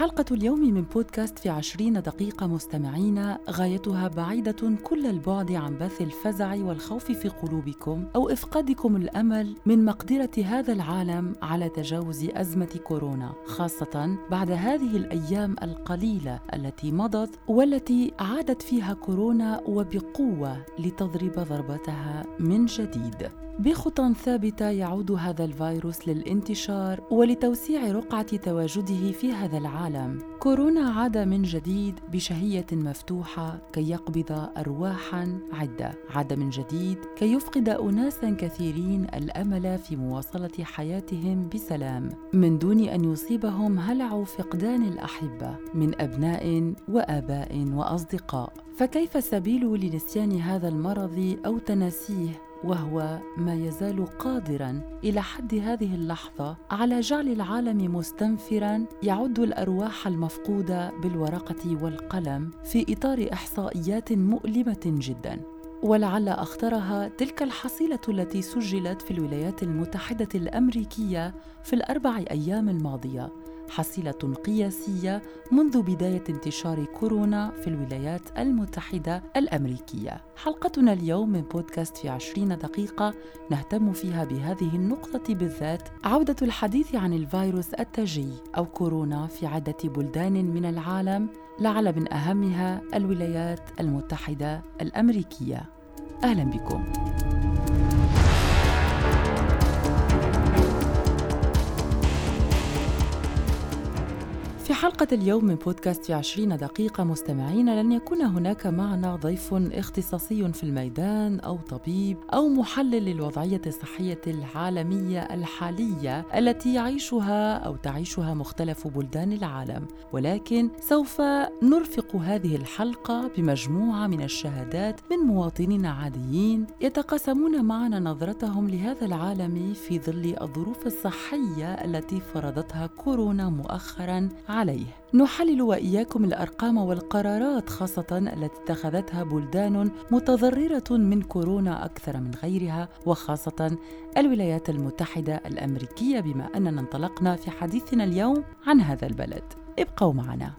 حلقة اليوم من بودكاست في عشرين دقيقة مستمعين غايتها بعيدة كل البعد عن بث الفزع والخوف في قلوبكم أو إفقادكم الأمل من مقدرة هذا العالم على تجاوز أزمة كورونا خاصة بعد هذه الأيام القليلة التي مضت والتي عادت فيها كورونا وبقوة لتضرب ضربتها من جديد. بخطى ثابتة يعود هذا الفيروس للانتشار ولتوسيع رقعة تواجده في هذا العالم. كورونا عاد من جديد بشهية مفتوحة كي يقبض ارواحا عدة. عاد من جديد كي يفقد اناسا كثيرين الأمل في مواصلة حياتهم بسلام. من دون أن يصيبهم هلع فقدان الأحبة من أبناء وآباء وأصدقاء. فكيف السبيل لنسيان هذا المرض أو تناسيه وهو ما يزال قادرا إلى حد هذه اللحظة على جعل العالم مستنفرا يعد الأرواح المفقودة بالورقة والقلم في إطار إحصائيات مؤلمة جدا. ولعل أخطرها تلك الحصيلة التي سجلت في الولايات المتحدة الأمريكية في الأربع أيام الماضية حصيلة قياسية منذ بداية انتشار كورونا في الولايات المتحدة الأمريكية. حلقتنا اليوم من بودكاست في عشرين دقيقة نهتم فيها بهذه النقطة بالذات عودة الحديث عن الفيروس التاجي أو كورونا في عدة بلدان من العالم لعل من أهمها الولايات المتحدة الأمريكية. أهلا بكم. حلقة اليوم من بودكاست في عشرين دقيقة. مستمعين لن يكون هناك معنا ضيف اختصاصي في الميدان أو طبيب أو محلل للوضعية الصحية العالمية الحالية التي يعيشها أو تعيشها مختلف بلدان العالم. ولكن سوف نرفق هذه الحلقة بمجموعة من الشهادات من مواطنين عاديين يتقاسمون معنا نظرتهم لهذا العالم في ظل الظروف الصحية التي فرضتها كورونا مؤخرا عليه. نحلل وإياكم الأرقام والقرارات خاصة التي اتخذتها بلدان متضررة من كورونا أكثر من غيرها وخاصة الولايات المتحدة الأمريكية بما أننا انطلقنا في حديثنا اليوم عن هذا البلد. ابقوا معنا.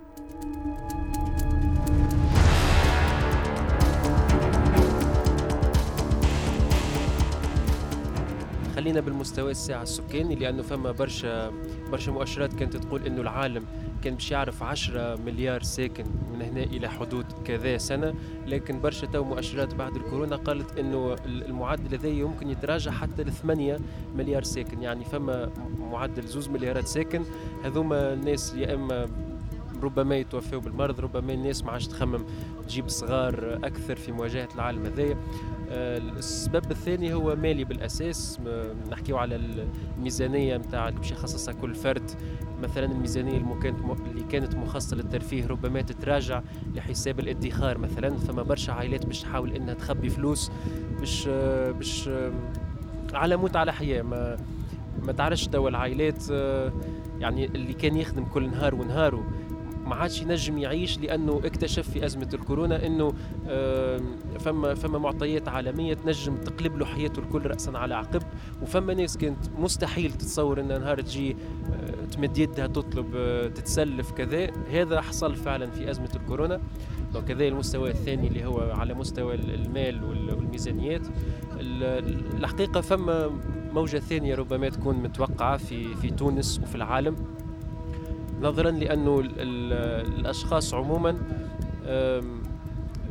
خلينا بالمستوى الساعة السكاني لأنه فما برشا برشا مؤشرات كانت تقول إنه العالم كان باش يعرف 10 مليار ساكن من هنا إلى حدود كذا سنة لكن برشا تو مؤشرات بعد الكورونا قالت إنه المعدل هذا يمكن يتراجع حتى ل 8 مليار ساكن. يعني فما معدل زوز مليارات ساكن. هذوما الناس يا إما ربما يتوفوا بالمرض ربما الناس ما عادش تخمم تجيب صغار أكثر في مواجهة العالم هذايا. السبب الثاني هو مالي بالأساس. نحكيو على الميزانية نتاع اللي باش يخصصها كل فرد. مثلا الميزانية اللي كانت مخصصة للترفيه ربما تتراجع لحساب الادخار مثلا. فما برشا عائلات باش تحاول إنها تخبي فلوس باش باش على موت على حياة. ما ما تعرفش توا العائلات يعني اللي كان يخدم كل نهار ونهاره. ما عادش ينجم يعيش لأنه اكتشف في أزمة الكورونا إنه فما فما معطيات عالمية تنجم تقلب له حياته الكل راسا على عقب. وفما ناس كانت مستحيل تتصور إن نهار تجي آه، تمد يدها تطلب آه، تتسلف كذا. هذا حصل فعلا في أزمة الكورونا. دونك كذا المستوى الثاني اللي هو على مستوى المال والميزانيات. الحقيقة فما موجة ثانية ربما تكون متوقعة في في تونس وفي العالم. نظرا لأنه الأشخاص عموما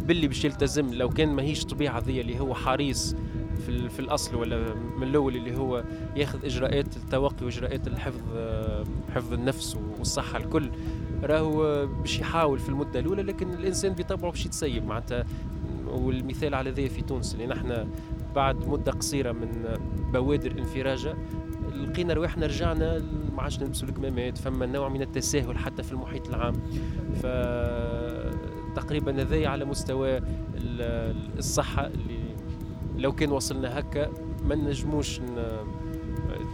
باللي باش يلتزم لو كان ماهيش طبيعة ذي اللي هو حريص في, في الأصل ولا من الأول اللي هو ياخذ إجراءات التوقي وإجراءات الحفظ حفظ النفس والصحة الكل راهو باش يحاول في المدة الأولى لكن الإنسان بطبعه باش يتسيب معناتها. والمثال على ذي في تونس اللي نحن بعد مدة قصيرة من بوادر انفراجة لقينا رواحنا رجعنا ما عادش نلبسوا الكمامات فما نوع من التساهل حتى في المحيط العام. ف تقريبا هذايا على مستوى الصحة اللي لو كان وصلنا هكا ما نجموش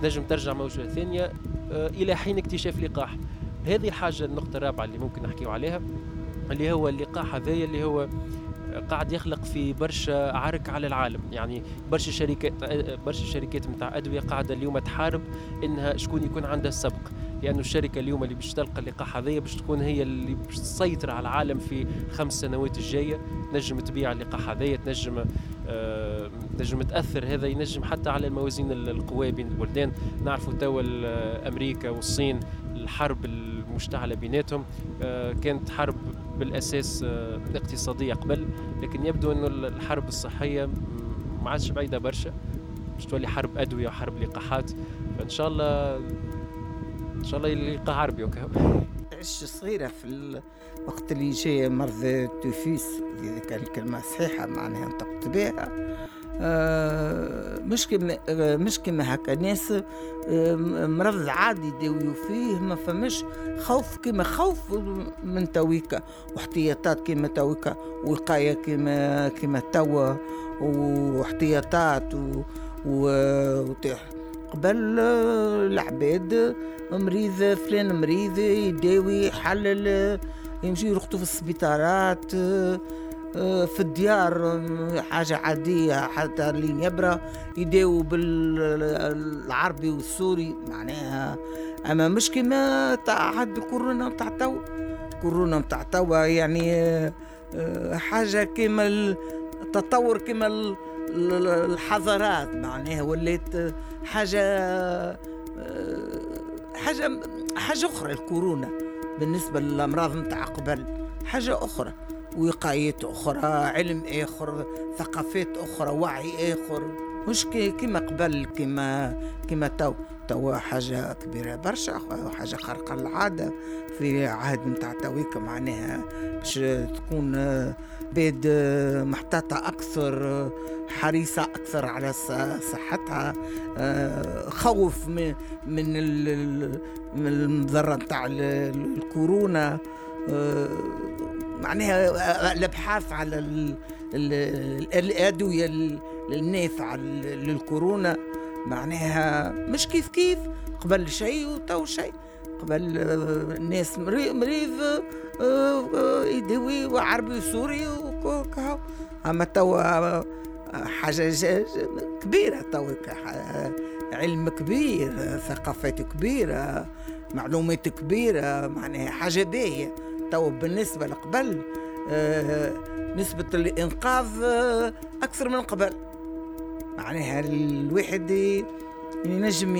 تنجم ترجع موجة ثانية آه، إلى حين اكتشاف لقاح. هذه الحاجة النقطة الرابعة اللي ممكن نحكيو عليها اللي هو اللقاح هذايا اللي هو قاعد يخلق في برشا عرك على العالم. يعني برشا شركات برشا شركات نتاع أدوية قاعدة اليوم تحارب إنها شكون يكون عندها السبق. لأنه الشركة اليوم اللي باش تلقى اللقاح هذايا باش تكون هي اللي باش تسيطر على العالم في خمس سنوات الجاية تنجم تبيع اللقاح هذايا تنجم آه تنجم تأثر. هذا ينجم حتى على الموازين القوى بين البلدان. نعرفوا توا أمريكا والصين الحرب المشتعلة بيناتهم آه كانت حرب بالأساس آه اقتصادية قبل لكن يبدو إنه الحرب الصحية ما عادش بعيدة برشا. باش تولي حرب أدوية وحرب لقاحات فإن شاء الله إن شاء الله يلقى عربي وكا عش صغيرة في الوقت اللي جاي مرض التوفيس إذا كان الكلمة صحيحة معناها نطقت بها. مش كما آه مش كما هكا. ناس آه مرض عادي يداويو فيه ما فماش خوف كما خوف من تويكا. واحتياطات كما تويكا وقايه كما كما توا واحتياطات و, و... قبل العباد مريض فلان مريض يداوي حلل يمشي يرقدوا في السبيطارات في الديار حاجة عادية حتى اللي يبرى يداووا بالعربي والسوري. معناها أما مش كما تاع حد كورونا تاع تو كورونا تاع توا يعني حاجة كما التطور كما الحضارات. معناها ولات حاجة حاجة حاجة أخرى الكورونا بالنسبة للأمراض متاع قبل. حاجة أخرى. وقايات أخرى علم آخر ثقافات أخرى وعي آخر. مش كما قبل كما كما تو تو حاجة كبيرة برشا حاجة خارقة للعادة. في عهد متاع تويك معناها باش تكون بيد محتاطة أكثر حريصة أكثر على صحتها. خوف من من المضرة متاع الكورونا. معناها الأبحاث على الأدوية النافعه للكورونا معناها مش كيف كيف قبل شيء وتو شيء قبل الناس مريض يدوي وعربي وسوري وكهو أما توا حاجة كبيرة توا علم كبير ثقافات كبيرة معلومات كبيرة معناها حاجة باهية. تو بالنسبة لقبل آه نسبة الإنقاذ آه أكثر من قبل. معناها الواحد ينجم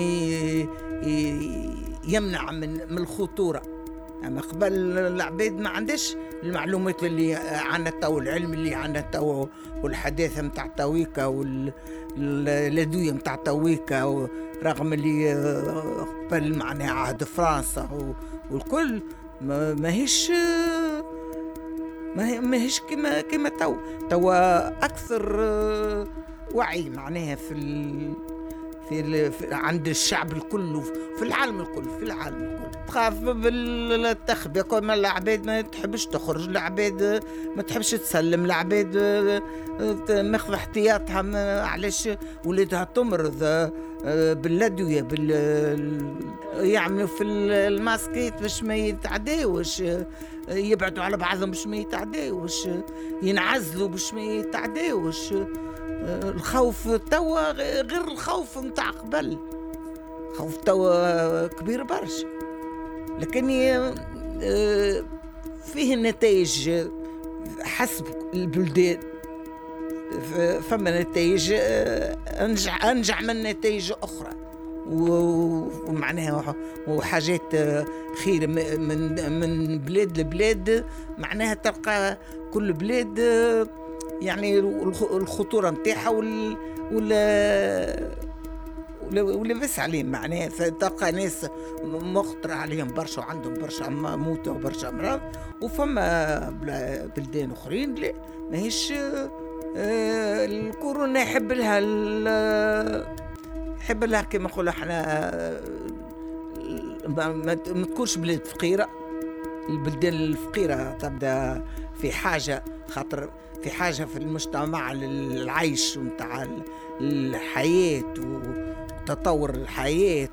يمنع من الخطورة. أما قبل العباد ما عندش المعلومات اللي عنا تو العلم اللي عنا تو والحداثة متاع تويكا والأدوية متاع تويكا رغم اللي قبل معناها عهد فرنسا والكل ما ماهيش ما ماهيش كما كما تو تو أكثر وعي معناها في. في, عند الشعب الكل في العالم الكل في العالم الكل. تخاف بالتخبئة كما العباد ما تحبش تخرج العباد ما تحبش تسلم العباد ماخذ احتياطها علاش ولادها تمرض بالادويه بال يعملوا في الماسكيت باش ما يتعداوش يبعدوا على بعضهم باش ما يتعداوش ينعزلوا باش ما يتعداوش. الخوف توا غير الخوف متاع قبل. خوف توا كبير برشا. لكن فيه النتائج حسب البلدان. فما نتائج انجع أنجع من نتائج أخرى. ومعناها وحاجات خير من من بلاد لبلاد. معناها تلقى كل بلاد يعني الخطورة نتاعها وال ولا بس عليهم معناها. تلقى ناس مخطر عليهم برشا وعندهم برشا موتى وبرشا امراض وفما بلدان أخرين لا ماهيش آه، الكورونا يحب لها يحب لها كما نقولوا إحنا ما تكونش بلاد فقيرة. البلدان الفقيرة تبدأ في حاجة خاطر في حاجة في المجتمع للعيش نتاع الحياة وتطور الحياة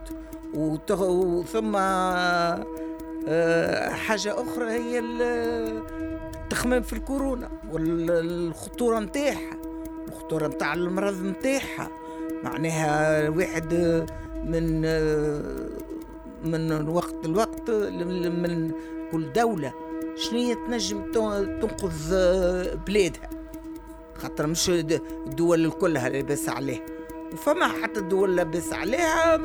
وثم آه، حاجة أخرى هي التخمام في الكورونا والخطورة نتاعها الخطورة نتاع المرض نتاعها معناها الواحد من من وقت لوقت من كل دولة. شنو تنجم تنقذ بلادها؟ خاطر مش الدول كلها لاباس عليها وفما حتى الدول لاباس عليها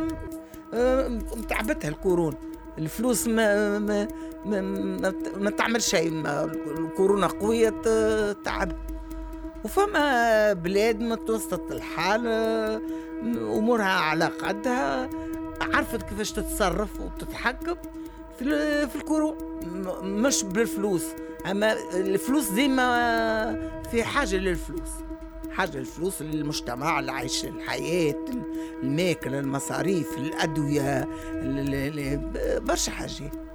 متعبتها الكورونا. الفلوس ما ما ما, ما, ما تعمل شيء. الكورونا قوية تعب. وفما بلاد متوسطة الحال أمورها على قدها. عرفت كيفاش تتصرف وتتحكم. في الكورونا مش بالفلوس. أما الفلوس ديما في حاجة للفلوس. حاجة الفلوس للمجتمع العيش الحياة الماكل المصاريف الأدوية برشا حاجات.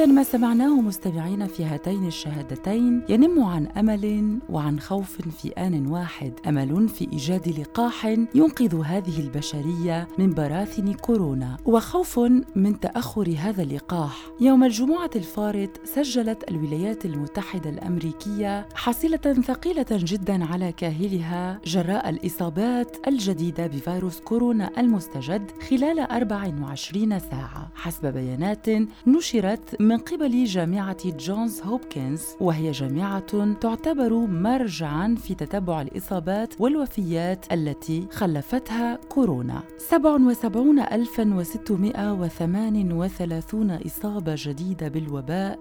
إذا ما سمعناه مستمعين في هاتين الشهادتين ينم عن أمل وعن خوف في آن واحد، أمل في إيجاد لقاح ينقذ هذه البشرية من براثن كورونا، وخوف من تأخر هذا اللقاح. يوم الجمعة الفارط سجلت الولايات المتحدة الأمريكية حصيلة ثقيلة جدا على كاهلها جراء الإصابات الجديدة بفيروس كورونا المستجد خلال 24 ساعة، حسب بيانات نشرت من قبل جامعة جونز هوبكنز وهي جامعة تعتبر مرجعا في تتبع الإصابات والوفيات التي خلفتها كورونا. 77638 إصابة جديدة بالوباء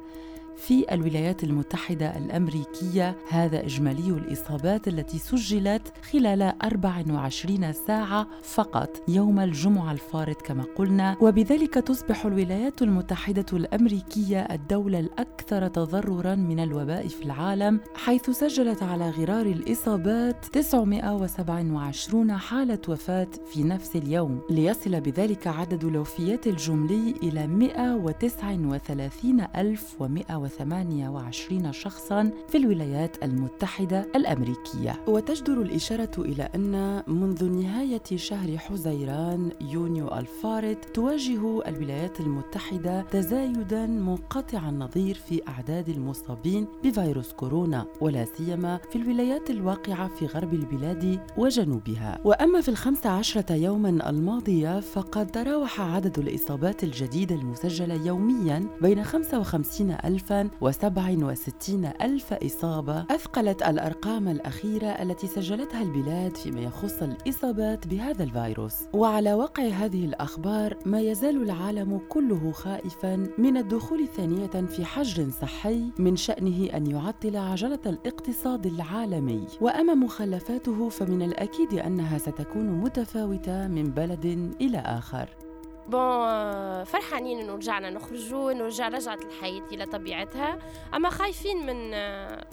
في الولايات المتحدة الأمريكية. هذا إجمالي الإصابات التي سجلت خلال 24 ساعة فقط يوم الجمعة الفارط كما قلنا. وبذلك تصبح الولايات المتحدة الأمريكية الدولة الأكثر تضررا من الوباء في العالم حيث سجلت على غرار الإصابات 927 حالة وفاة في نفس اليوم. ليصل بذلك عدد الوفيات الجملي إلى 139,100 128 شخصا في الولايات المتحدة الأمريكية. وتجدر الإشارة إلى أن منذ نهاية شهر حزيران يونيو الفارط تواجه الولايات المتحدة تزايدا منقطع النظير في أعداد المصابين بفيروس كورونا ولا سيما في الولايات الواقعة في غرب البلاد وجنوبها. وأما في الخمس عشرة يوما الماضية فقد تراوح عدد الإصابات الجديدة المسجلة يوميا بين 55 ألفا و67 ألف إصابة أثقلت الأرقام الأخيرة التي سجلتها البلاد فيما يخص الإصابات بهذا الفيروس. وعلى وقع هذه الأخبار ما يزال العالم كله خائفا من الدخول ثانية في حجر صحي من شأنه أن يعطل عجلة الاقتصاد العالمي. وأما مخلفاته فمن الأكيد أنها ستكون متفاوتة من بلد إلى آخر. bon فرحانين إنه رجعنا نخرجوا إنه رجع رجعت الحياة إلى طبيعتها. أما خايفين من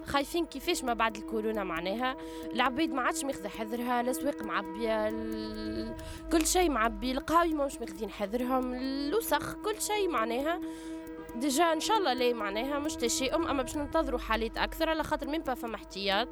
خايفين كيفاش ما بعد الكورونا معناها. العبيد ما عادش ماخذة حذرها الأسواق معبية كل شيء معبي القهاوي مش ماخذين حذرهم الوسخ كل شيء معناها. déjà إن شاء الله ليه معناها مش تشاؤم أما باش ننتظروا حالات أكثر على خاطر مين با فما احتياط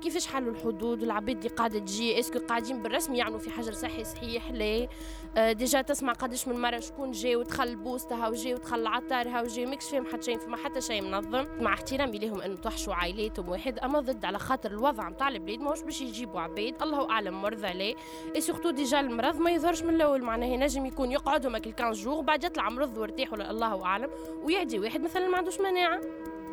كيفاش حلوا الحدود؟ العباد اللي قاعدة تجي est-ce que قاعدين بالرسمي يعنوا في حجر صحي صحيح ليه آه، déjà تسمع قداش من مرة شكون جاي ودخل بوستها وجاي ودخل العطارها وجاي ماكش فاهم حتى شيء فما حتى شيء منظم. مع احترامي لهم إنه توحشوا عائلاتهم واحد أما ضد على خاطر الوضع نتاع البلاد ماهوش باش يجيبوا عباد الله أعلم مرضى ليه et surtout déjà المرض ما يظهرش من الأول معناها ينجم يكون يقعد هما 15 جوغ بعد يطلع مرض ويرتاح ولا الله أعلم. ويعدي واحد مثلا ما عندوش مناعه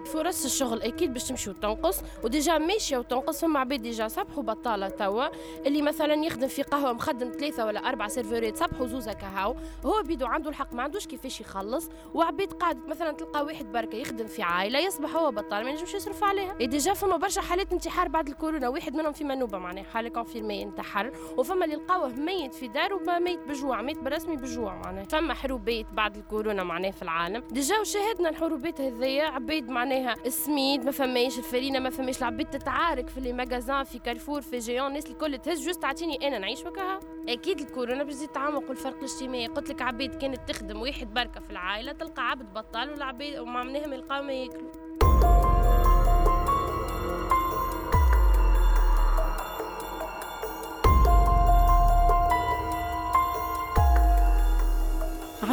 فرص الشغل أكيد باش تمشي وتنقص و déjà ماشية وتنقص فما عباد ديجا صبحوا بطالة توا اللي مثلا يخدم في قهوة مخدم ثلاثة ولا أربع serveur ات صبحوا زوزة كهاو هو بيدو عنده الحق ما عندوش كيفاش يخلص وعباد قاعد مثلا تلقى واحد بركة يخدم في عائلة يصبح هو بطال ما ينجمش يصرف عليها. déjà فما برشا حالات انتحار بعد الكورونا واحد منهم في منوبه معناها حالة confirmée انتحر وفما اللي لقاوه ميت في داره ميت بجوع ميت بالرسمي بجوع معناها. فما حروبات بعد الكورونا معناها في العالم. déjà وشاهدنا الحروبات هذيا عباد معناها السميد ما فماش الفرينة ما فماش العباد تتعارك في les magasins في كارفور في جيون الناس الكل تهز juste تعطيني أنا نعيش وكها أكيد الكورونا باش تزيد تعمق الفرق الاجتماعي. قلت لك عباد كانت تخدم واحد بركة في العائلة تلقى عبد بطال والعباد ومعناهم يلقاو ما ياكلوا.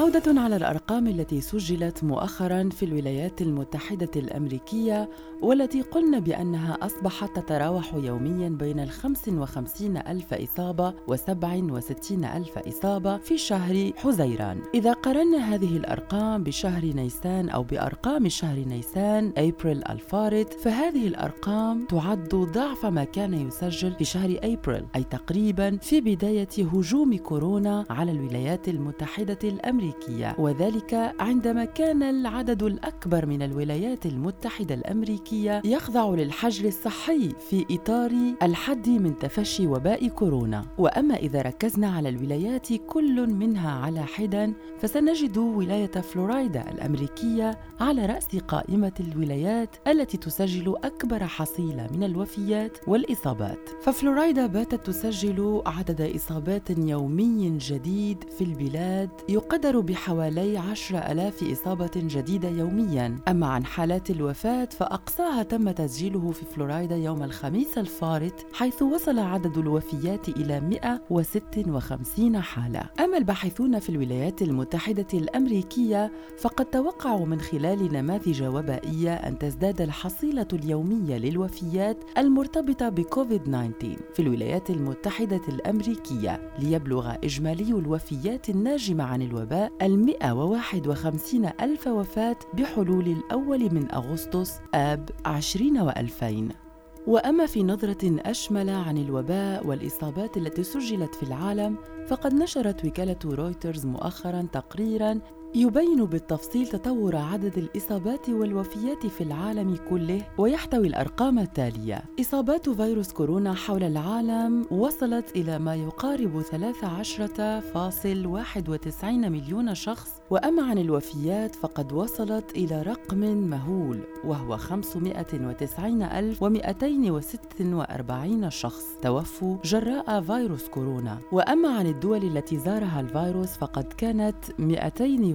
عودة على الأرقام التي سجلت مؤخرا في الولايات المتحدة الأمريكية والتي قلنا بأنها أصبحت تتراوح يوميا بين الخمس وخمسين ألف إصابة وسبع وستين ألف إصابة في شهر حزيران. إذا قرنا هذه الأرقام بشهر نيسان أو بأرقام شهر نيسان أبريل الفارط فهذه الأرقام تعد ضعف ما كان يسجل في شهر أبريل أي تقريبا في بداية هجوم كورونا على الولايات المتحدة الأمريكية. وذلك عندما كان العدد الأكبر من الولايات المتحدة الأمريكية يخضع للحجر الصحي في إطار الحد من تفشي وباء كورونا. وأما إذا ركزنا على الولايات كل منها على حدا فسنجد ولاية فلوريدا الأمريكية على رأس قائمة الولايات التي تسجل أكبر حصيلة من الوفيات والإصابات. ففلوريدا باتت تسجل عدد إصابات يومي جديد في البلاد يقدر بحوالي عشر ألاف إصابة جديدة يوميا. أما عن حالات الوفاة فأقصاها تم تسجيله في فلوريدا يوم الخميس الفارط حيث وصل عدد الوفيات إلى 156 حالة. أما الباحثون في الولايات المتحدة الأمريكية فقد توقعوا من خلال نماذج وبائية أن تزداد الحصيلة اليومية للوفيات المرتبطة بكوفيد 19 في الولايات المتحدة الأمريكية ليبلغ إجمالي الوفيات الناجمة عن الوباء المئة وواحد وخمسين ألف وفاة بحلول الأول من أغسطس آب عشرين وألفين. وأما في نظرة أشمل عن الوباء والإصابات التي سجلت في العالم فقد نشرت وكالة رويترز مؤخرا تقريرا يبين بالتفصيل تطور عدد الإصابات والوفيات في العالم كله ويحتوي الأرقام التالية. إصابات فيروس كورونا حول العالم وصلت إلى ما يقارب 13.91 مليون شخص وأما عن الوفيات فقد وصلت إلى رقم مهول وهو 590,246 شخص. توفوا جراء فيروس كورونا. وأما عن الدول التي زارها الفيروس فقد كانت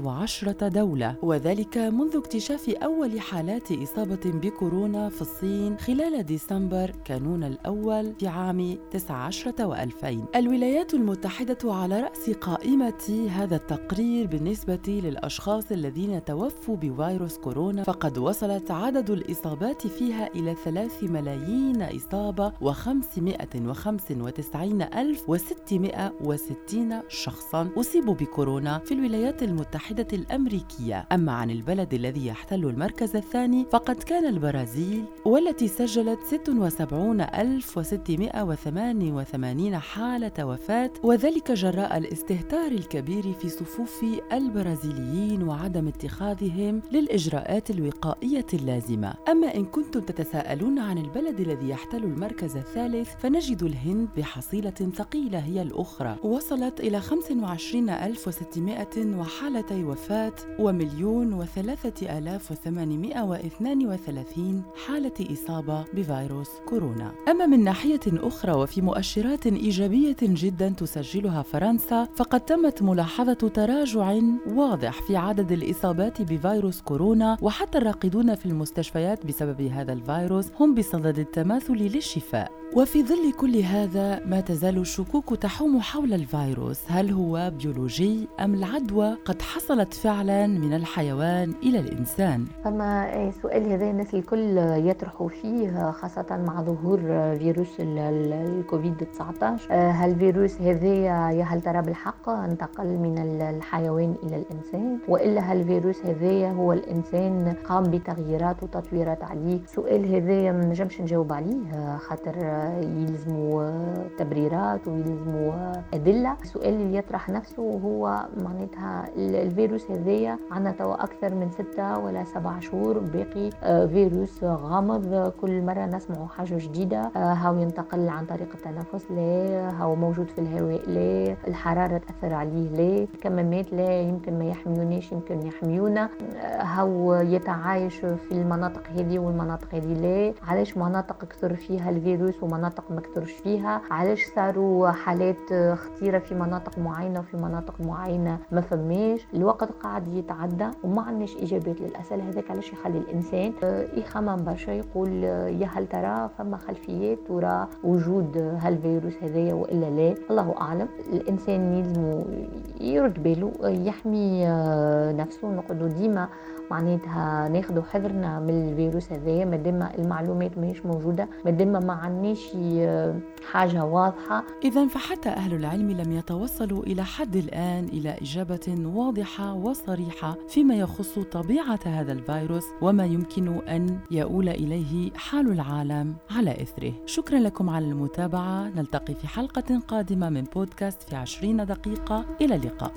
210 دولة. وذلك منذ اكتشاف أول حالات إصابة بكورونا في الصين خلال ديسمبر كانون الأول في عام 19 و2000 الولايات المتحدة على رأس قائمة هذا التقرير بالنسبة للأشخاص الذين توفوا بفيروس كورونا فقد وصلت عدد الإصابات فيها إلى 3 ملايين إصابة و595 ألف و660 شخصا أصيبوا بكورونا. في الولايات المتحدة الأمريكية. أما عن البلد الذي يحتل المركز الثاني فقد كان البرازيل والتي سجلت 76688 حالة وفاة وذلك جراء الاستهتار الكبير في صفوف البرازيليين وعدم اتخاذهم للإجراءات الوقائية اللازمة. أما إن كنتم تتساءلون عن البلد الذي يحتل المركز الثالث فنجد الهند بحصيلة ثقيلة هي الأخرى. وصلت إلى 25600 وحالتي وفاة ومليون وثلاثة آلاف وثمانمائة واثنان وثلاثين حالة إصابة بفيروس كورونا. أما من ناحية أخرى وفي مؤشرات إيجابية جدا تسجلها فرنسا فقد تمت ملاحظة تراجع واضح في عدد الإصابات بفيروس كورونا وحتى الراقدون في المستشفيات بسبب هذا الفيروس هم بصدد التماثل للشفاء. وفي ظل كل هذا ما تزال الشكوك تحوم حول الفيروس. هل هو بيولوجي أم العدوى؟ قد حصلت فعلا من الحيوان إلى الإنسان. فما سؤال هذا الناس الكل يطرحوا فيه خاصة مع ظهور فيروس الكوفيد 19 هل فيروس هذا هل ترى بالحق انتقل من الحيوان إلى الإنسان؟ وإلا هل فيروس هذا هو الإنسان قام بتغييرات وتطويرات عليه؟ سؤال هذا ما نجمش نجاوب عليه خاطر يلزموا تبريرات ويلزموا أدلة. السؤال اللي يطرح نفسه هو معناتها الفيروس هذايا عندنا توا أكثر من ستة ولا سبع شهور باقي آه، فيروس غامض. كل مرة نسمع حاجة جديدة آه، هاو ينتقل عن طريق التنفس لا هاو موجود في الهواء لا الحرارة تأثر عليه لا الكمامات لا يمكن ما يحميونيش يمكن يحميونا. آه، هاو يتعايش في المناطق هذه والمناطق هذه لا علاش مناطق كثر فيها الفيروس ومناطق ما كترش فيها علاش صاروا حالات خطيرة في مناطق معينة وفي مناطق معينة ما فماش. الوقت قاعد يتعدى وما عندناش إجابات للأسئلة. هذاك علاش يخلي الإنسان يخمم برشا يقول يا هل ترى فما خلفيات وراء وجود هالفيروس هذايا وإلا لا؟ الله أعلم. الإنسان يلزم يرد باله يحمي نفسه. نقعدوا ديما معناتها ناخذوا حذرنا من الفيروس هذايا مادام المعلومات ماهيش موجودة مادام ما عندناش حاجة واضحة. اذا فحتى أهل العلم لم يتوصلوا إلى حد الآن إلى إجابة واضحة وصريحة فيما يخص طبيعة هذا الفيروس وما يمكن أن يؤول إليه حال العالم على إثره. شكرا لكم على المتابعة. نلتقي في حلقة قادمة من بودكاست في عشرين دقيقة. إلى اللقاء.